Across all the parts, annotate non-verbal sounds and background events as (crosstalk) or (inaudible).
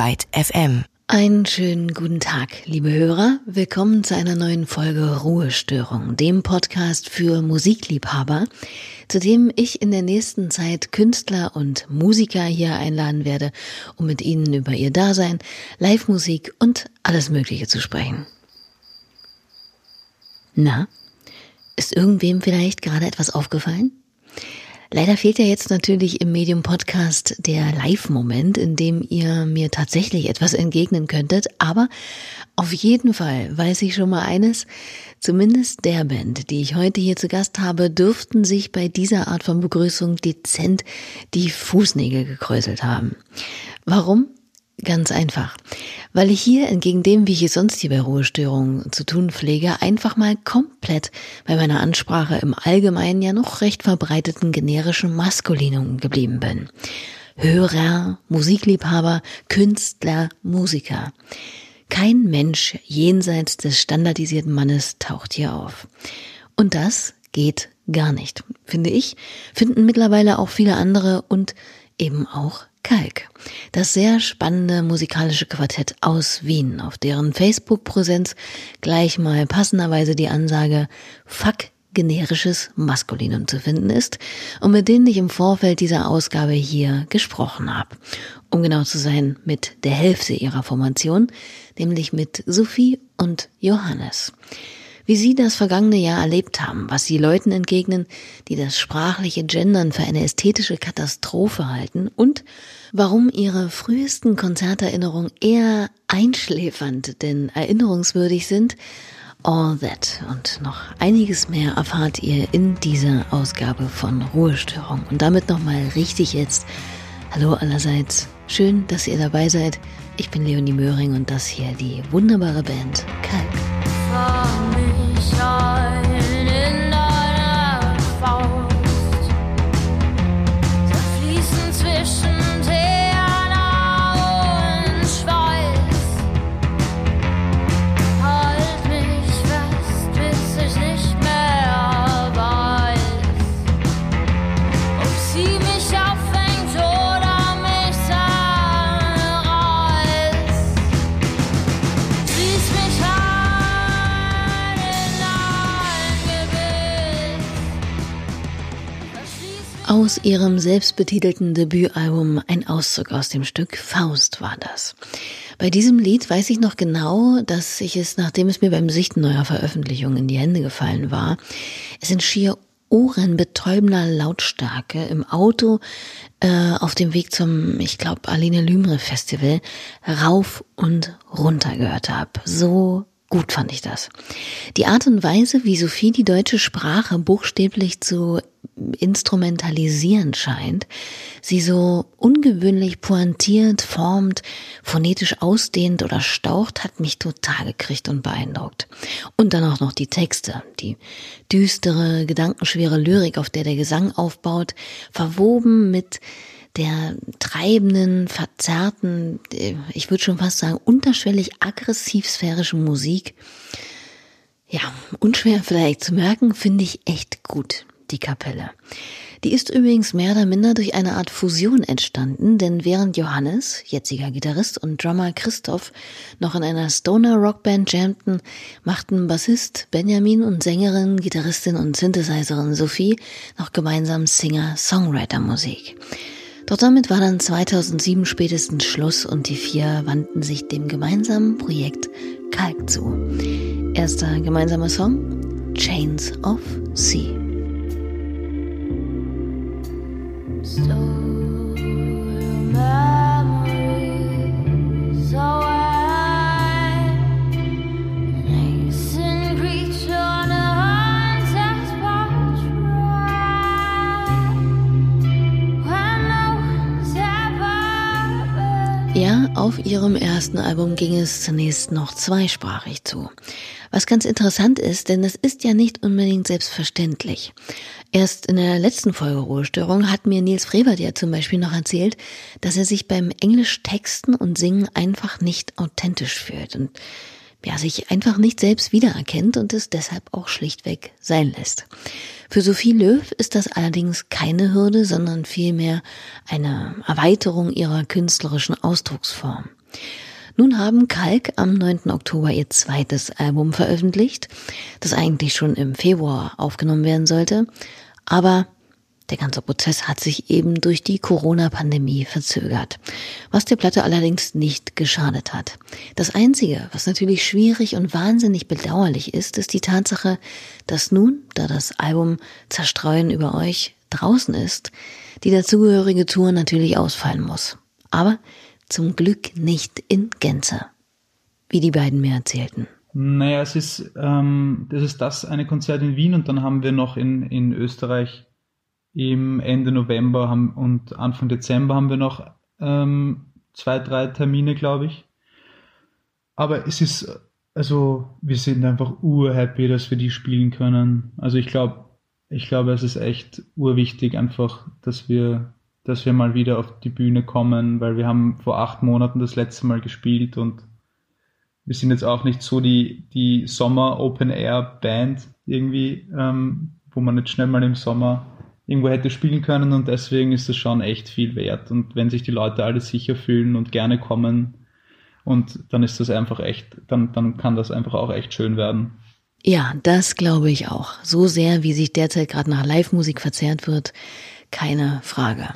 Byte FM. Einen schönen guten Tag, liebe Hörer. Willkommen zu einer neuen Folge Ruhestörung, dem Podcast für Musikliebhaber, zu dem ich in der nächsten Zeit Künstler und Musiker hier einladen werde, um mit ihnen über ihr Dasein, Live-Musik und alles Mögliche zu sprechen. Na, ist irgendwem vielleicht gerade etwas aufgefallen? Leider fehlt ja jetzt natürlich im Medium Podcast der Live-Moment, in dem ihr mir tatsächlich etwas entgegnen könntet. Aber auf jeden Fall weiß ich schon mal eines. Zumindest der Band, die ich heute hier zu Gast habe, dürften sich bei dieser Art von Begrüßung dezent die Fußnägel gekräuselt haben. Warum? Ganz einfach. Weil ich hier, entgegen dem, wie ich es sonst hier bei Ruhestörungen zu tun pflege, einfach mal komplett bei meiner Ansprache im allgemeinen ja noch recht verbreiteten generischen Maskulinum geblieben bin. Hörer, Musikliebhaber, Künstler, Musiker. Kein Mensch jenseits des standardisierten Mannes taucht hier auf. Und das geht gar nicht, finde ich, finden mittlerweile auch viele andere und eben auch Kalk, das sehr spannende musikalische Quartett aus Wien, auf deren Facebook-Präsenz gleich mal passenderweise die Ansage Fuck generisches Maskulinum zu finden ist und mit denen ich im Vorfeld dieser Ausgabe hier gesprochen habe. Um genau zu sein, mit der Hälfte ihrer Formation, nämlich mit Sophie und Johannes wie Sie das vergangene Jahr erlebt haben, was Sie Leuten entgegnen, die das sprachliche Gendern für eine ästhetische Katastrophe halten und warum Ihre frühesten Konzerterinnerungen eher einschläfernd denn erinnerungswürdig sind. All that und noch einiges mehr erfahrt ihr in dieser Ausgabe von Ruhestörung. Und damit nochmal richtig jetzt. Hallo allerseits. Schön, dass ihr dabei seid. Ich bin Leonie Möhring und das hier die wunderbare Band Kalk. sun. Aus ihrem selbstbetitelten Debütalbum ein Auszug aus dem Stück Faust war das. Bei diesem Lied weiß ich noch genau, dass ich es, nachdem es mir beim Sichten neuer Veröffentlichungen in die Hände gefallen war, es in schier ohrenbetäubender Lautstärke im Auto äh, auf dem Weg zum, ich glaube, Aline Lümre Festival rauf und runter gehört habe. So gut fand ich das. Die Art und Weise, wie Sophie die deutsche Sprache buchstäblich zu instrumentalisieren scheint, sie so ungewöhnlich pointiert, formt, phonetisch ausdehnt oder staucht, hat mich total gekriegt und beeindruckt. Und dann auch noch die Texte, die düstere, gedankenschwere Lyrik, auf der der Gesang aufbaut, verwoben mit der treibenden, verzerrten, ich würde schon fast sagen, unterschwellig aggressiv sphärischen Musik. Ja, unschwer vielleicht zu merken, finde ich echt gut die Kapelle. Die ist übrigens mehr oder minder durch eine Art Fusion entstanden, denn während Johannes, jetziger Gitarrist und Drummer Christoph, noch in einer Stoner Rockband jammten, machten Bassist Benjamin und Sängerin, Gitarristin und Synthesizerin Sophie noch gemeinsam Singer-Songwriter-Musik. Doch damit war dann 2007 spätestens Schluss und die vier wandten sich dem gemeinsamen Projekt Kalk zu. Erster gemeinsamer Song Chains of Sea. Auf ihrem ersten Album ging es zunächst noch zweisprachig zu. Was ganz interessant ist, denn das ist ja nicht unbedingt selbstverständlich. Erst in der letzten Folge Ruhestörung hat mir Nils Frevert ja zum Beispiel noch erzählt, dass er sich beim Englisch Texten und Singen einfach nicht authentisch fühlt. Und ja, sich einfach nicht selbst wiedererkennt und es deshalb auch schlichtweg sein lässt. Für Sophie Löw ist das allerdings keine Hürde, sondern vielmehr eine Erweiterung ihrer künstlerischen Ausdrucksform. Nun haben Kalk am 9. Oktober ihr zweites Album veröffentlicht, das eigentlich schon im Februar aufgenommen werden sollte, aber der ganze Prozess hat sich eben durch die Corona-Pandemie verzögert, was der Platte allerdings nicht geschadet hat. Das Einzige, was natürlich schwierig und wahnsinnig bedauerlich ist, ist die Tatsache, dass nun, da das Album Zerstreuen über euch draußen ist, die dazugehörige Tour natürlich ausfallen muss. Aber zum Glück nicht in Gänze, wie die beiden mir erzählten. Naja, es ist, ähm, das ist das eine Konzert in Wien und dann haben wir noch in, in Österreich im Ende November haben, und Anfang Dezember haben wir noch ähm, zwei, drei Termine, glaube ich. Aber es ist, also wir sind einfach urhappy, dass wir die spielen können. Also ich glaube, ich glaube, es ist echt urwichtig einfach, dass wir, dass wir mal wieder auf die Bühne kommen, weil wir haben vor acht Monaten das letzte Mal gespielt und wir sind jetzt auch nicht so die, die Sommer Open Air Band irgendwie, ähm, wo man jetzt schnell mal im Sommer irgendwo hätte spielen können und deswegen ist es schon echt viel wert. Und wenn sich die Leute alle sicher fühlen und gerne kommen, und dann ist das einfach echt, dann, dann kann das einfach auch echt schön werden. Ja, das glaube ich auch. So sehr, wie sich derzeit gerade nach Live-Musik verzerrt wird, keine Frage.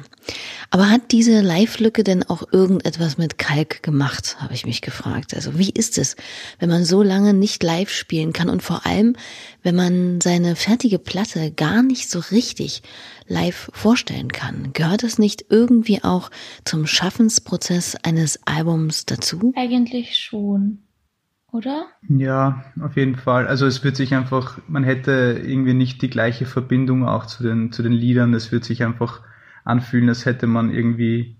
Aber hat diese Live-Lücke denn auch irgendetwas mit Kalk gemacht, habe ich mich gefragt. Also wie ist es, wenn man so lange nicht live spielen kann und vor allem, wenn man seine fertige Platte gar nicht so richtig live vorstellen kann? Gehört das nicht irgendwie auch zum Schaffensprozess eines Albums dazu? Eigentlich schon oder? Ja, auf jeden Fall. Also es wird sich einfach, man hätte irgendwie nicht die gleiche Verbindung auch zu den, zu den Liedern. Es wird sich einfach anfühlen, als hätte man irgendwie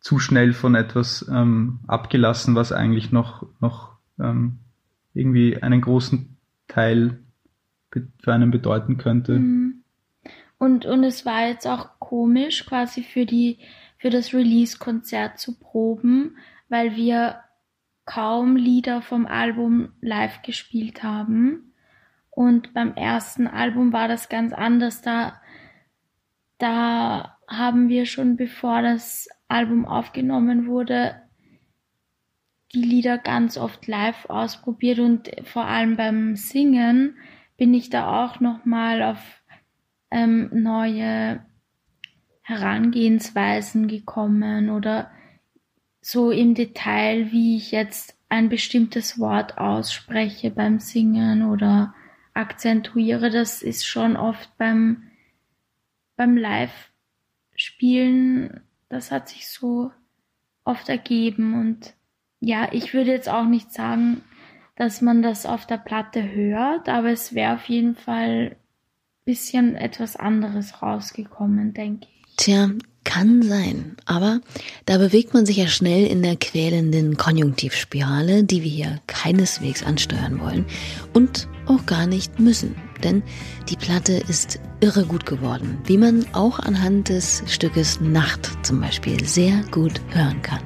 zu schnell von etwas ähm, abgelassen, was eigentlich noch, noch ähm, irgendwie einen großen Teil für einen bedeuten könnte. Mhm. Und, und es war jetzt auch komisch, quasi für die, für das Release-Konzert zu proben, weil wir kaum Lieder vom Album live gespielt haben. Und beim ersten Album war das ganz anders. Da, da haben wir schon, bevor das Album aufgenommen wurde, die Lieder ganz oft live ausprobiert und vor allem beim Singen bin ich da auch nochmal auf ähm, neue Herangehensweisen gekommen oder so im Detail, wie ich jetzt ein bestimmtes Wort ausspreche beim Singen oder akzentuiere, das ist schon oft beim, beim Live-Spielen, das hat sich so oft ergeben und ja, ich würde jetzt auch nicht sagen, dass man das auf der Platte hört, aber es wäre auf jeden Fall bisschen etwas anderes rausgekommen, denke ich. Tja, kann sein, aber da bewegt man sich ja schnell in der quälenden Konjunktivspirale, die wir hier keineswegs ansteuern wollen und auch gar nicht müssen, denn die Platte ist irre gut geworden, wie man auch anhand des Stückes Nacht zum Beispiel sehr gut hören kann.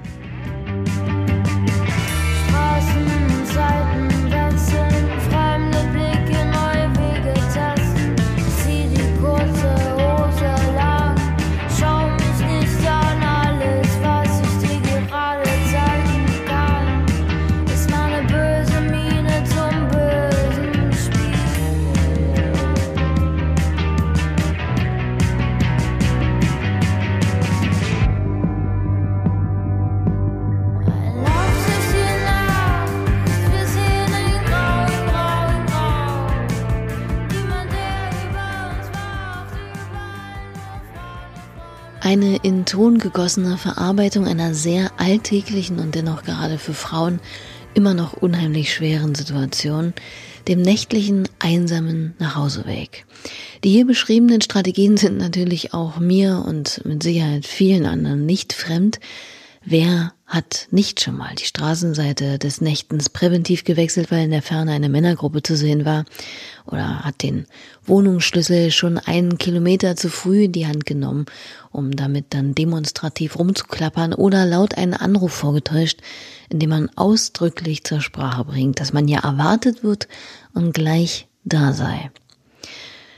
Eine in Ton gegossene Verarbeitung einer sehr alltäglichen und dennoch gerade für Frauen immer noch unheimlich schweren Situation, dem nächtlichen, einsamen Nachhauseweg. Die hier beschriebenen Strategien sind natürlich auch mir und mit Sicherheit vielen anderen nicht fremd, Wer hat nicht schon mal die Straßenseite des Nächtens präventiv gewechselt, weil in der Ferne eine Männergruppe zu sehen war? Oder hat den Wohnungsschlüssel schon einen Kilometer zu früh in die Hand genommen, um damit dann demonstrativ rumzuklappern oder laut einen Anruf vorgetäuscht, indem man ausdrücklich zur Sprache bringt, dass man ja erwartet wird und gleich da sei?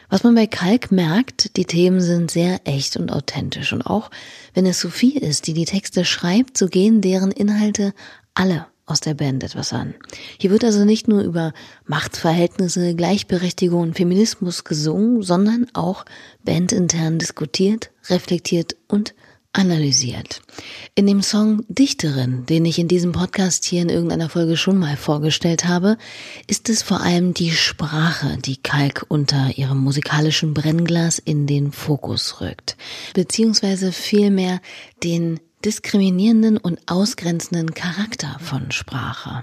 Was man bei Kalk merkt, die Themen sind sehr echt und authentisch. Und auch wenn es Sophie ist, die die Texte schreibt, so gehen deren Inhalte alle aus der Band etwas an. Hier wird also nicht nur über Machtverhältnisse, Gleichberechtigung und Feminismus gesungen, sondern auch bandintern diskutiert, reflektiert und analysiert. In dem Song Dichterin, den ich in diesem Podcast hier in irgendeiner Folge schon mal vorgestellt habe, ist es vor allem die Sprache, die Kalk unter ihrem musikalischen Brennglas in den Fokus rückt, beziehungsweise vielmehr den diskriminierenden und ausgrenzenden Charakter von Sprache.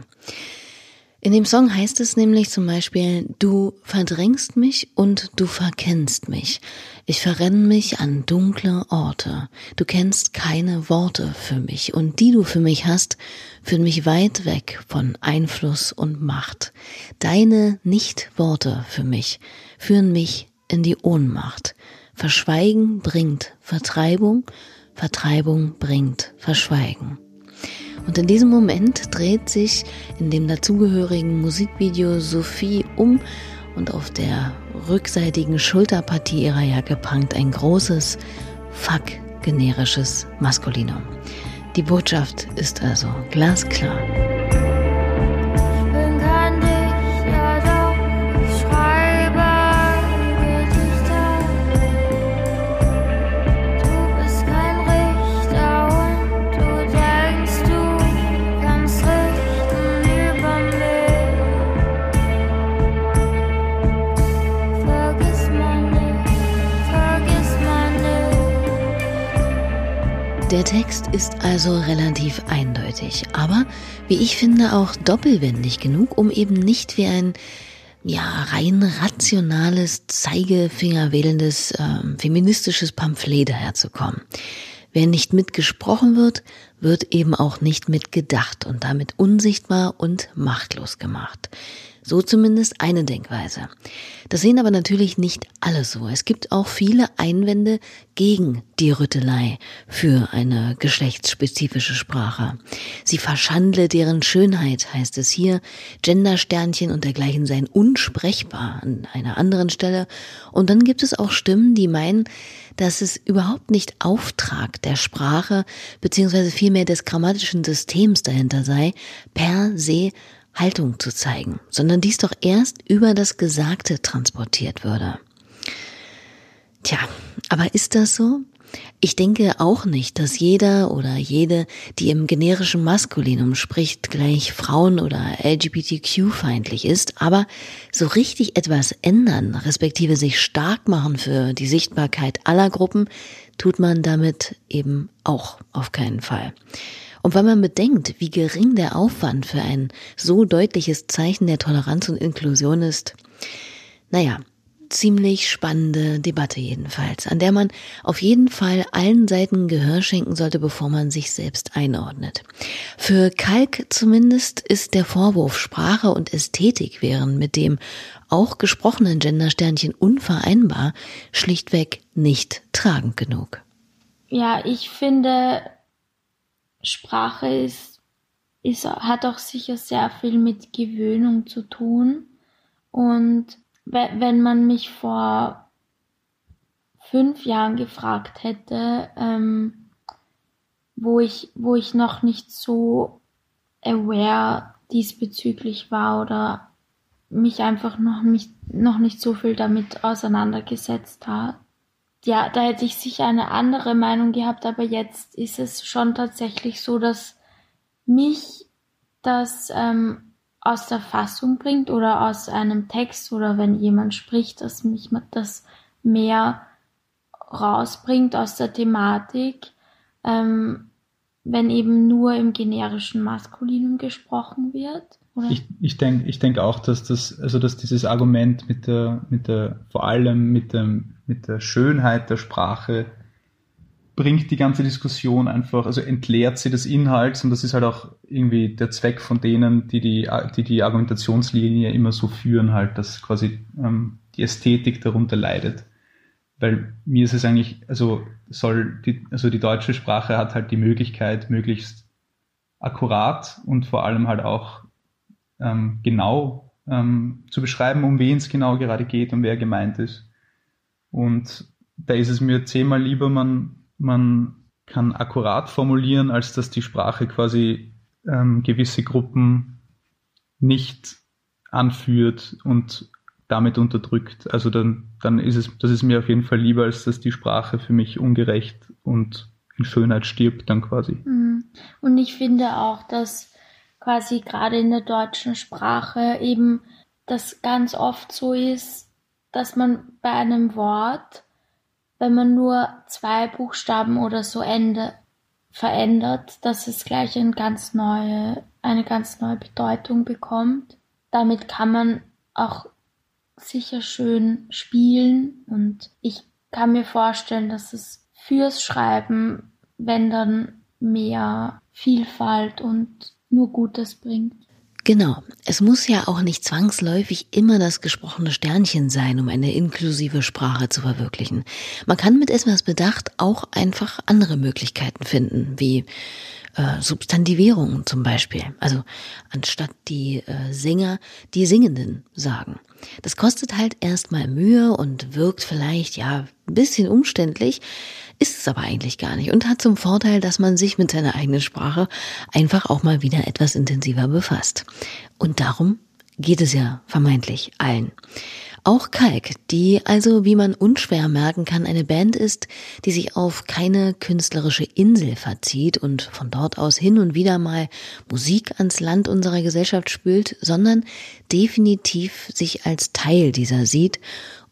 In dem Song heißt es nämlich zum Beispiel, du verdrängst mich und du verkennst mich. Ich verrenne mich an dunkle Orte. Du kennst keine Worte für mich und die du für mich hast, führen mich weit weg von Einfluss und Macht. Deine Nicht-Worte für mich führen mich in die Ohnmacht. Verschweigen bringt Vertreibung, Vertreibung bringt Verschweigen. Und in diesem Moment dreht sich in dem dazugehörigen Musikvideo Sophie um und auf der rückseitigen Schulterpartie ihrer Jacke prangt ein großes, fuck generisches Maskulinum. Die Botschaft ist also glasklar. Der Text ist also relativ eindeutig, aber wie ich finde auch doppelwendig genug, um eben nicht wie ein ja rein rationales, zeigefingerwählendes äh, feministisches Pamphlet daherzukommen. Wer nicht mitgesprochen wird, wird eben auch nicht mitgedacht und damit unsichtbar und machtlos gemacht. So zumindest eine Denkweise. Das sehen aber natürlich nicht alle so. Es gibt auch viele Einwände gegen die Rüttelei für eine geschlechtsspezifische Sprache. Sie verschandle deren Schönheit, heißt es hier. Gendersternchen und dergleichen seien unsprechbar an einer anderen Stelle. Und dann gibt es auch Stimmen, die meinen, dass es überhaupt nicht Auftrag der Sprache beziehungsweise vielmehr des grammatischen Systems dahinter sei, per se Haltung zu zeigen, sondern dies doch erst über das Gesagte transportiert würde. Tja, aber ist das so? Ich denke auch nicht, dass jeder oder jede, die im generischen Maskulinum spricht, gleich Frauen- oder LGBTQ-feindlich ist, aber so richtig etwas ändern, respektive sich stark machen für die Sichtbarkeit aller Gruppen, tut man damit eben auch auf keinen Fall. Und wenn man bedenkt, wie gering der Aufwand für ein so deutliches Zeichen der Toleranz und Inklusion ist, naja, ziemlich spannende Debatte jedenfalls, an der man auf jeden Fall allen Seiten Gehör schenken sollte, bevor man sich selbst einordnet. Für Kalk zumindest ist der Vorwurf, Sprache und Ästhetik wären mit dem auch gesprochenen Gendersternchen unvereinbar, schlichtweg nicht tragend genug. Ja, ich finde, Sprache ist, ist, hat auch sicher sehr viel mit Gewöhnung zu tun. Und wenn man mich vor fünf Jahren gefragt hätte, ähm, wo ich, wo ich noch nicht so aware diesbezüglich war oder mich einfach noch nicht, noch nicht so viel damit auseinandergesetzt hat, ja, da hätte ich sicher eine andere Meinung gehabt, aber jetzt ist es schon tatsächlich so, dass mich das ähm, aus der Fassung bringt oder aus einem Text oder wenn jemand spricht, dass mich das mehr rausbringt aus der Thematik, ähm, wenn eben nur im generischen Maskulinum gesprochen wird. Ich, ich denke ich denk auch, dass das, also dass dieses Argument mit der, mit der, vor allem mit dem, mit der Schönheit der Sprache bringt die ganze Diskussion einfach, also entleert sie des Inhalts und das ist halt auch irgendwie der Zweck von denen, die die, die, die Argumentationslinie immer so führen, halt, dass quasi ähm, die Ästhetik darunter leidet. Weil mir ist es eigentlich, also soll die, also die deutsche Sprache hat halt die Möglichkeit, möglichst akkurat und vor allem halt auch ähm, genau ähm, zu beschreiben, um wen es genau gerade geht und wer gemeint ist. Und da ist es mir zehnmal lieber, man man kann akkurat formulieren, als dass die Sprache quasi ähm, gewisse Gruppen nicht anführt und damit unterdrückt. Also dann, dann ist es, das ist mir auf jeden Fall lieber, als dass die Sprache für mich ungerecht und in Schönheit stirbt dann quasi. Mhm. Und ich finde auch, dass quasi gerade in der deutschen Sprache eben das ganz oft so ist, dass man bei einem Wort wenn man nur zwei Buchstaben oder so Ende verändert, dass es gleich eine ganz neue, eine ganz neue Bedeutung bekommt. Damit kann man auch sicher schön spielen und ich kann mir vorstellen, dass es fürs Schreiben, wenn dann mehr Vielfalt und nur Gutes bringt. Genau. Es muss ja auch nicht zwangsläufig immer das gesprochene Sternchen sein, um eine inklusive Sprache zu verwirklichen. Man kann mit etwas Bedacht auch einfach andere Möglichkeiten finden, wie äh, Substantivierungen zum Beispiel. Also anstatt die äh, Sänger die Singenden sagen. Das kostet halt erstmal Mühe und wirkt vielleicht ja ein bisschen umständlich, ist es aber eigentlich gar nicht und hat zum Vorteil, dass man sich mit seiner eigenen Sprache einfach auch mal wieder etwas intensiver befasst. Und darum geht es ja vermeintlich allen. Auch Kalk, die also, wie man unschwer merken kann, eine Band ist, die sich auf keine künstlerische Insel verzieht und von dort aus hin und wieder mal Musik ans Land unserer Gesellschaft spült, sondern definitiv sich als Teil dieser sieht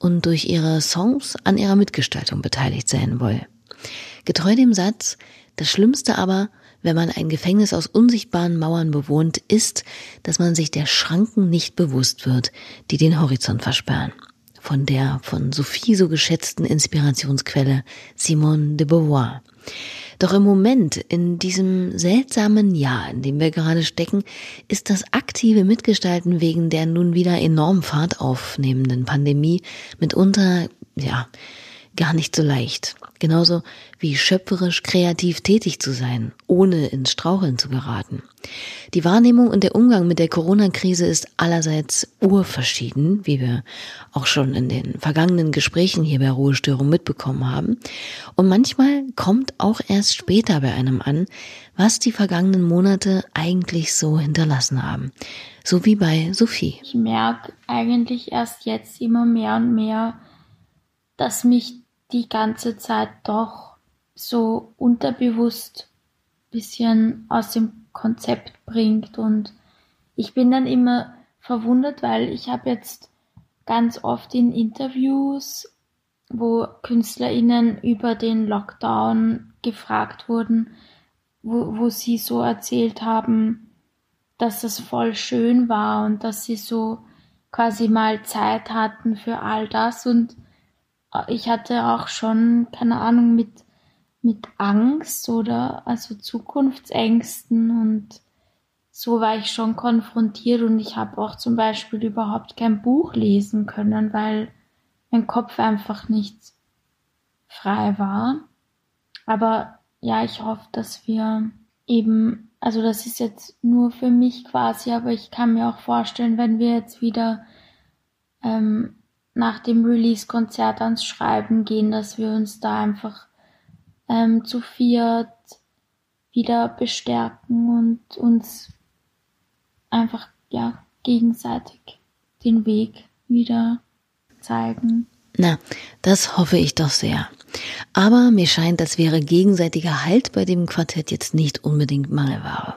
und durch ihre Songs an ihrer Mitgestaltung beteiligt sein will. Getreu dem Satz, das Schlimmste aber, wenn man ein Gefängnis aus unsichtbaren Mauern bewohnt, ist, dass man sich der Schranken nicht bewusst wird, die den Horizont versperren. Von der von Sophie so geschätzten Inspirationsquelle Simone de Beauvoir. Doch im Moment, in diesem seltsamen Jahr, in dem wir gerade stecken, ist das aktive Mitgestalten wegen der nun wieder enorm Fahrt aufnehmenden Pandemie mitunter, ja, gar nicht so leicht. Genauso wie schöpferisch kreativ tätig zu sein, ohne ins Straucheln zu geraten. Die Wahrnehmung und der Umgang mit der Corona-Krise ist allerseits urverschieden, wie wir auch schon in den vergangenen Gesprächen hier bei Ruhestörung mitbekommen haben. Und manchmal kommt auch erst später bei einem an, was die vergangenen Monate eigentlich so hinterlassen haben. So wie bei Sophie. Ich merke eigentlich erst jetzt immer mehr und mehr, dass mich die ganze Zeit doch so unterbewusst bisschen aus dem Konzept bringt. Und ich bin dann immer verwundert, weil ich habe jetzt ganz oft in Interviews, wo KünstlerInnen über den Lockdown gefragt wurden, wo, wo sie so erzählt haben, dass es voll schön war und dass sie so quasi mal Zeit hatten für all das. Und ich hatte auch schon, keine Ahnung, mit, mit Angst oder also Zukunftsängsten und so war ich schon konfrontiert und ich habe auch zum Beispiel überhaupt kein Buch lesen können, weil mein Kopf einfach nicht frei war. Aber ja, ich hoffe, dass wir eben, also das ist jetzt nur für mich quasi, aber ich kann mir auch vorstellen, wenn wir jetzt wieder ähm, nach dem Release-Konzert ans Schreiben gehen, dass wir uns da einfach ähm, zu viert wieder bestärken und uns einfach ja gegenseitig den Weg wieder zeigen. Na, das hoffe ich doch sehr. Aber mir scheint, als wäre gegenseitiger Halt bei dem Quartett jetzt nicht unbedingt Mangelware.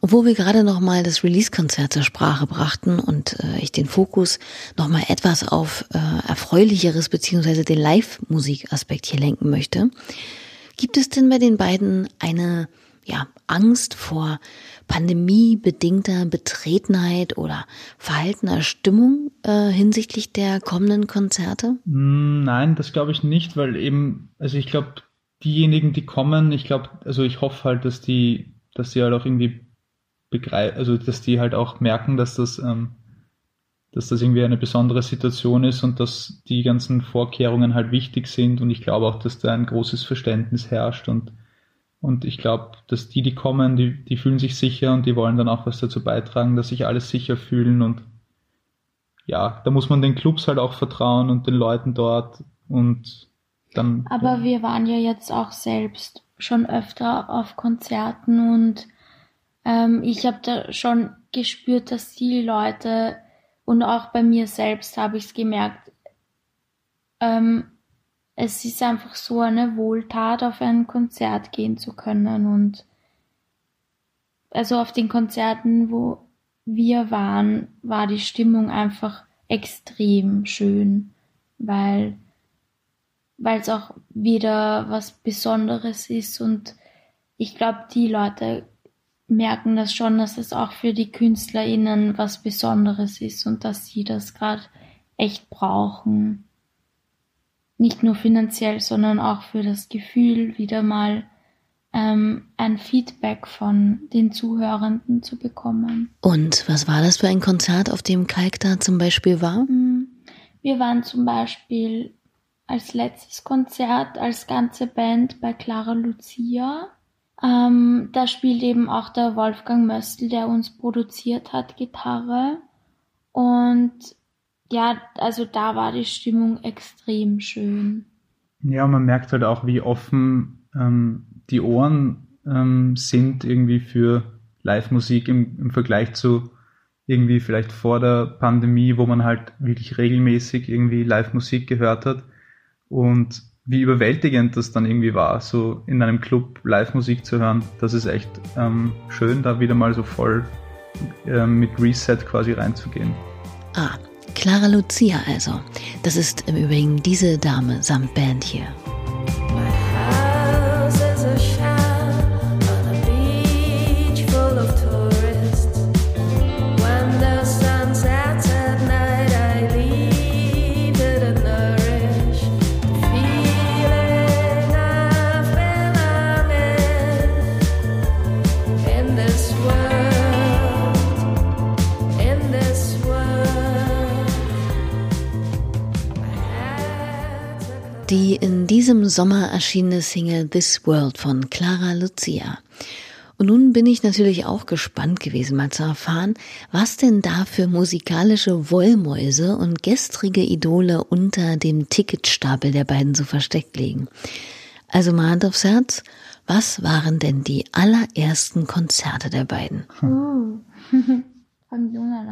Wo wir gerade nochmal das Release-Konzert zur Sprache brachten und äh, ich den Fokus nochmal etwas auf äh, Erfreulicheres beziehungsweise den Live-Musik-Aspekt hier lenken möchte, gibt es denn bei den beiden eine ja, Angst vor pandemiebedingter Betretenheit oder verhaltener Stimmung äh, hinsichtlich der kommenden Konzerte? Hm, nein, das glaube ich nicht, weil eben, also ich glaube, diejenigen, die kommen, ich glaube, also ich hoffe halt, dass die, dass sie halt auch irgendwie begreifen, also dass die halt auch merken, dass das, ähm, dass das irgendwie eine besondere Situation ist und dass die ganzen Vorkehrungen halt wichtig sind und ich glaube auch, dass da ein großes Verständnis herrscht und und ich glaube, dass die, die kommen, die, die fühlen sich sicher und die wollen dann auch was dazu beitragen, dass sich alles sicher fühlen und ja, da muss man den Clubs halt auch vertrauen und den Leuten dort und dann. Aber ja. wir waren ja jetzt auch selbst schon öfter auf Konzerten und ähm, ich habe da schon gespürt, dass die Leute und auch bei mir selbst habe ich es gemerkt, ähm, es ist einfach so eine Wohltat, auf ein Konzert gehen zu können und also auf den Konzerten, wo wir waren, war die Stimmung einfach extrem schön, weil weil es auch wieder was Besonderes ist und ich glaube, die Leute merken das schon, dass es auch für die KünstlerInnen was Besonderes ist und dass sie das gerade echt brauchen. Nicht nur finanziell, sondern auch für das Gefühl, wieder mal ähm, ein Feedback von den Zuhörenden zu bekommen. Und was war das für ein Konzert, auf dem Kalk da zum Beispiel war? Mm, wir waren zum Beispiel als letztes Konzert als ganze Band bei Clara Lucia. Ähm, da spielt eben auch der Wolfgang Möstl, der uns produziert hat, Gitarre. Und ja, also da war die Stimmung extrem schön. Ja, man merkt halt auch, wie offen ähm, die Ohren ähm, sind irgendwie für Live-Musik im, im Vergleich zu irgendwie vielleicht vor der Pandemie, wo man halt wirklich regelmäßig irgendwie Live-Musik gehört hat und wie überwältigend das dann irgendwie war, so in einem Club Live-Musik zu hören. Das ist echt ähm, schön, da wieder mal so voll ähm, mit Reset quasi reinzugehen. Ah, Clara Lucia also. Das ist im Übrigen diese Dame samt Band hier. Diesem Sommer erschienene Single This World von Clara Lucia. Und nun bin ich natürlich auch gespannt gewesen, mal zu erfahren, was denn da für musikalische Wollmäuse und gestrige Idole unter dem Ticketstapel der beiden so versteckt liegen. Also mal Hand aufs Herz, was waren denn die allerersten Konzerte der beiden? (laughs) Uh.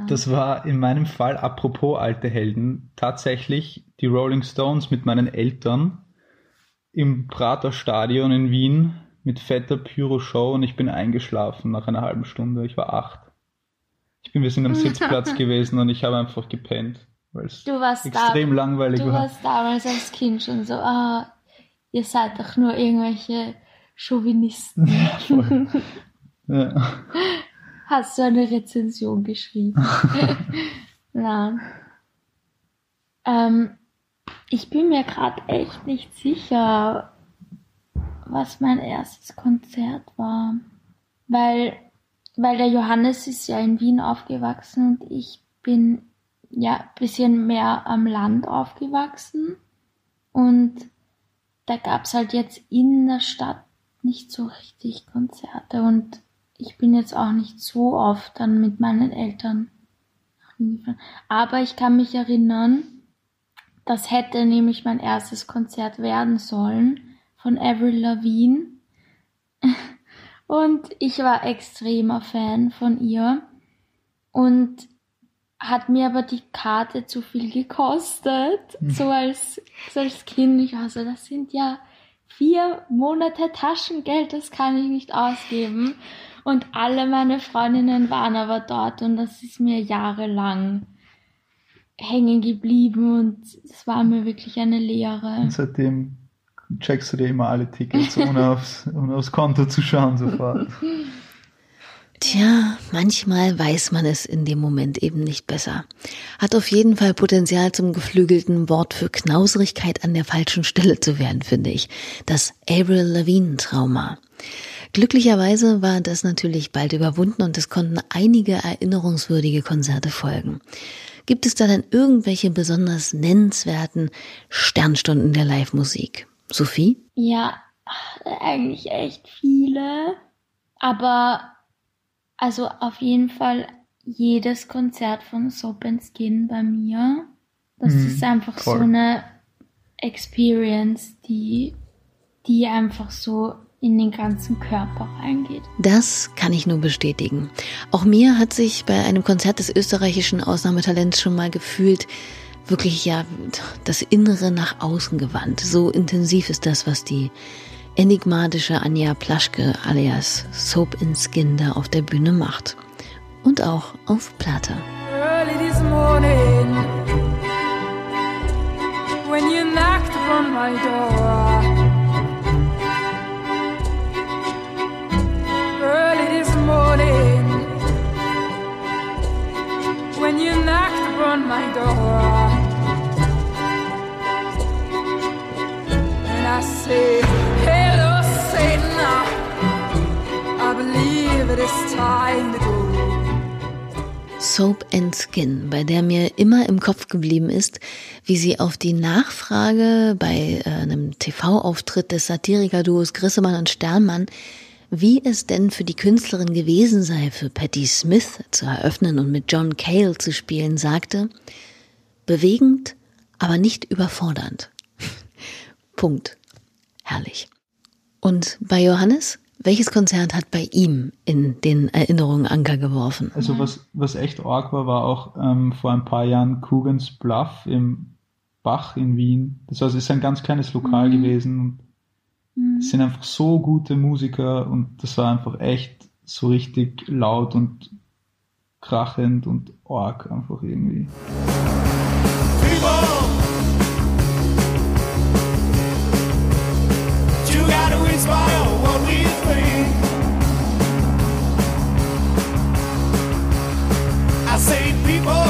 Das war in meinem Fall, apropos alte Helden, tatsächlich die Rolling Stones mit meinen Eltern im Prater Stadion in Wien mit fetter Pyro-Show und ich bin eingeschlafen nach einer halben Stunde. Ich war acht. Ich bin, wir sind am (laughs) Sitzplatz gewesen und ich habe einfach gepennt, weil es extrem da, langweilig du war. Du warst damals als Kind schon so, ah, ihr seid doch nur irgendwelche Chauvinisten. Ja, (laughs) ja. Hast du eine Rezension geschrieben? (laughs) ja. Ähm, ich bin mir gerade echt nicht sicher, was mein erstes Konzert war. Weil, weil der Johannes ist ja in Wien aufgewachsen und ich bin ja ein bisschen mehr am Land aufgewachsen. Und da gab's halt jetzt in der Stadt nicht so richtig Konzerte und ich bin jetzt auch nicht so oft dann mit meinen Eltern aber ich kann mich erinnern, das hätte nämlich mein erstes Konzert werden sollen von Avril Lavigne. (laughs) Und ich war extremer Fan von ihr und hat mir aber die Karte zu viel gekostet, so als, so als Kind. Ich war so, das sind ja vier Monate Taschengeld, das kann ich nicht ausgeben. Und alle meine Freundinnen waren aber dort und das ist mir jahrelang hängen geblieben und es war mir wirklich eine Lehre. Und seitdem checkst du dir immer alle Tickets, ohne (laughs) aufs, ohne aufs Konto zu schauen sofort. Tja, manchmal weiß man es in dem Moment eben nicht besser. Hat auf jeden Fall Potenzial zum geflügelten Wort für Knauserigkeit an der falschen Stelle zu werden, finde ich. Das Avril Lavigne Trauma. Glücklicherweise war das natürlich bald überwunden und es konnten einige erinnerungswürdige Konzerte folgen. Gibt es da denn irgendwelche besonders nennenswerten Sternstunden der Live-Musik? Sophie? Ja, eigentlich echt viele. Aber also auf jeden Fall jedes Konzert von Soap and Skin bei mir. Das mhm, ist einfach voll. so eine Experience, die, die einfach so in den ganzen Körper reingeht. Das kann ich nur bestätigen. Auch mir hat sich bei einem Konzert des österreichischen Ausnahmetalents schon mal gefühlt, wirklich ja das Innere nach außen gewandt. So intensiv ist das, was die enigmatische Anja Plaschke alias Soap in Skin da auf der Bühne macht. Und auch auf Platte. Early this morning, when you knocked upon my door. Soap and Skin, bei der mir immer im Kopf geblieben ist, wie sie auf die Nachfrage bei äh, einem TV-Auftritt des Satiriker-Duos Grissemann und Sternmann, wie es denn für die Künstlerin gewesen sei, für Patti Smith zu eröffnen und mit John Cale zu spielen, sagte, bewegend, aber nicht überfordernd. (laughs) Punkt. Herrlich. Und bei Johannes? Welches Konzert hat bei ihm in den Erinnerungen Anker geworfen? Also was, was echt arg war, war auch ähm, vor ein paar Jahren Kugans Bluff im Bach in Wien. Das heißt, es ist ein ganz kleines Lokal mhm. gewesen. Mhm. Es sind einfach so gute Musiker und das war einfach echt so richtig laut und krachend und arg einfach irgendwie. People! Say people.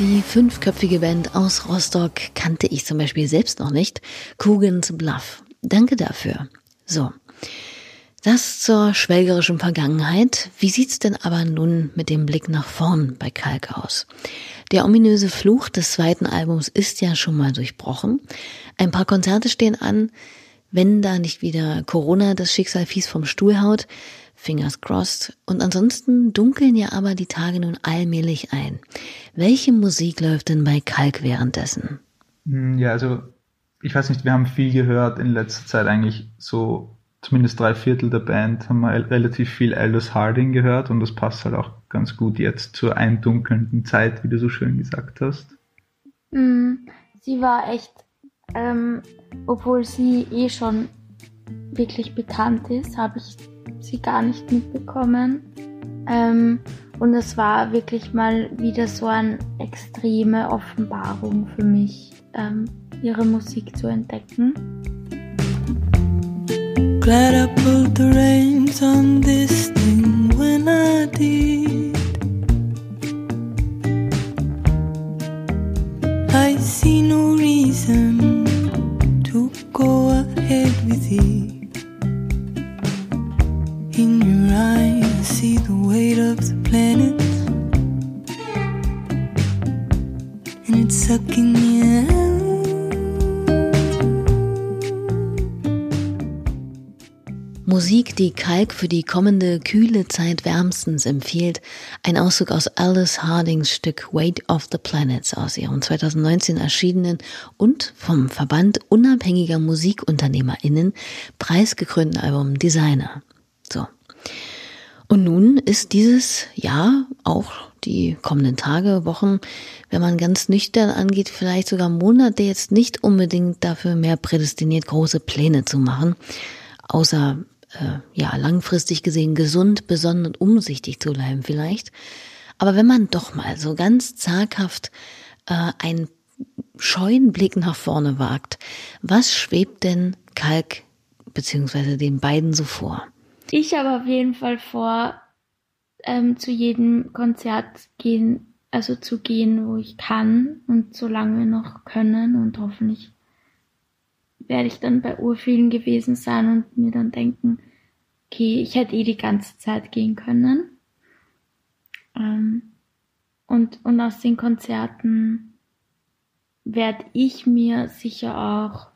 Die fünfköpfige Band aus Rostock kannte ich zum Beispiel selbst noch nicht. Coogan's Bluff. Danke dafür. So. Das zur schwelgerischen Vergangenheit. Wie sieht's denn aber nun mit dem Blick nach vorn bei Kalk aus? Der ominöse Fluch des zweiten Albums ist ja schon mal durchbrochen. Ein paar Konzerte stehen an. Wenn da nicht wieder Corona das Schicksal fies vom Stuhl haut, fingers crossed. Und ansonsten dunkeln ja aber die Tage nun allmählich ein. Welche Musik läuft denn bei Kalk währenddessen? Hm, ja, also ich weiß nicht, wir haben viel gehört in letzter Zeit eigentlich so zumindest drei Viertel der Band haben wir relativ viel Aldous Harding gehört und das passt halt auch ganz gut jetzt zur eindunkelnden Zeit, wie du so schön gesagt hast. Mm, sie war echt, ähm, obwohl sie eh schon wirklich bekannt ist, habe ich sie gar nicht mitbekommen. Ähm, und es war wirklich mal wieder so eine extreme Offenbarung für mich, ähm, ihre Musik zu entdecken. Glad I pulled the reins on this thing when I did. Die Kalk für die kommende kühle Zeit wärmstens empfiehlt, ein Auszug aus Alice Hardings Stück Weight of the Planets aus ihrem 2019 erschienenen und vom Verband unabhängiger MusikunternehmerInnen preisgekrönten Album Designer. So. Und nun ist dieses Jahr auch die kommenden Tage, Wochen, wenn man ganz nüchtern angeht, vielleicht sogar Monate jetzt nicht unbedingt dafür mehr prädestiniert, große Pläne zu machen, außer äh, ja langfristig gesehen gesund, besonnen und umsichtig zu bleiben vielleicht. Aber wenn man doch mal so ganz zaghaft äh, einen scheuen Blick nach vorne wagt, was schwebt denn Kalk beziehungsweise den beiden so vor? Ich habe auf jeden Fall vor, ähm, zu jedem Konzert gehen, also zu gehen, wo ich kann und solange wir noch können und hoffentlich werde ich dann bei urvielen gewesen sein und mir dann denken, okay, ich hätte eh die ganze Zeit gehen können. Ähm, und, und aus den Konzerten werde ich mir sicher auch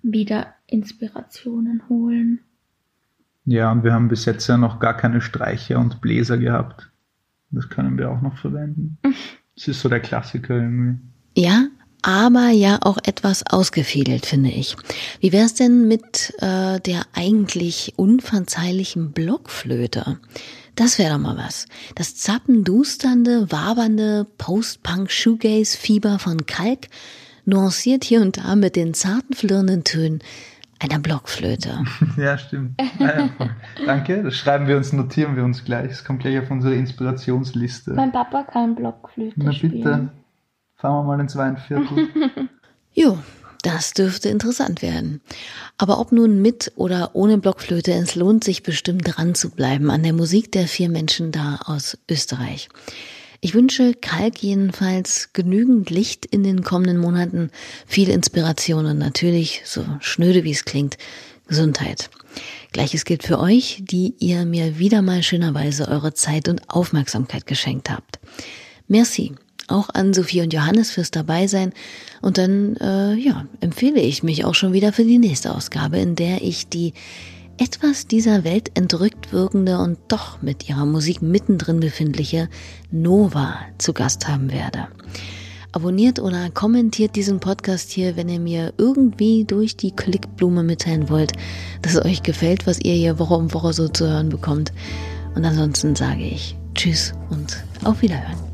wieder Inspirationen holen. Ja, und wir haben bis jetzt ja noch gar keine Streicher und Bläser gehabt. Das können wir auch noch verwenden. (laughs) Das ist so der Klassiker irgendwie. Ja, aber ja auch etwas ausgefädelt, finde ich. Wie wär's denn mit äh, der eigentlich unverzeihlichen Blockflöte? Das wäre doch mal was. Das zappendusternde, wabernde Post-Punk-Shoegaze-Fieber von Kalk nuanciert hier und da mit den zarten flirrenden Tönen einer Blockflöte. (laughs) Ja, stimmt. Danke, das schreiben wir uns, notieren wir uns gleich. Es kommt gleich auf unsere Inspirationsliste. Mein Papa kann Blockflöte Na spielen. bitte, fahren wir mal ins Weinviertel. (laughs) Jo, das dürfte interessant werden. Aber ob nun mit oder ohne Blockflöte, es lohnt sich bestimmt dran zu bleiben an der Musik der vier Menschen da aus Österreich. Ich wünsche Kalk jedenfalls genügend Licht in den kommenden Monaten, viel Inspiration und natürlich, so schnöde wie es klingt, Gesundheit. Gleiches gilt für euch, die ihr mir wieder mal schönerweise eure Zeit und Aufmerksamkeit geschenkt habt. Merci auch an Sophie und Johannes fürs Dabeisein. Und dann, äh, ja, empfehle ich mich auch schon wieder für die nächste Ausgabe, in der ich die etwas dieser Welt entrückt wirkende und doch mit ihrer Musik mittendrin befindliche Nova zu Gast haben werde. Abonniert oder kommentiert diesen Podcast hier, wenn ihr mir irgendwie durch die Klickblume mitteilen wollt, dass es euch gefällt, was ihr hier Woche um Woche so zu hören bekommt. Und ansonsten sage ich Tschüss und auf Wiederhören.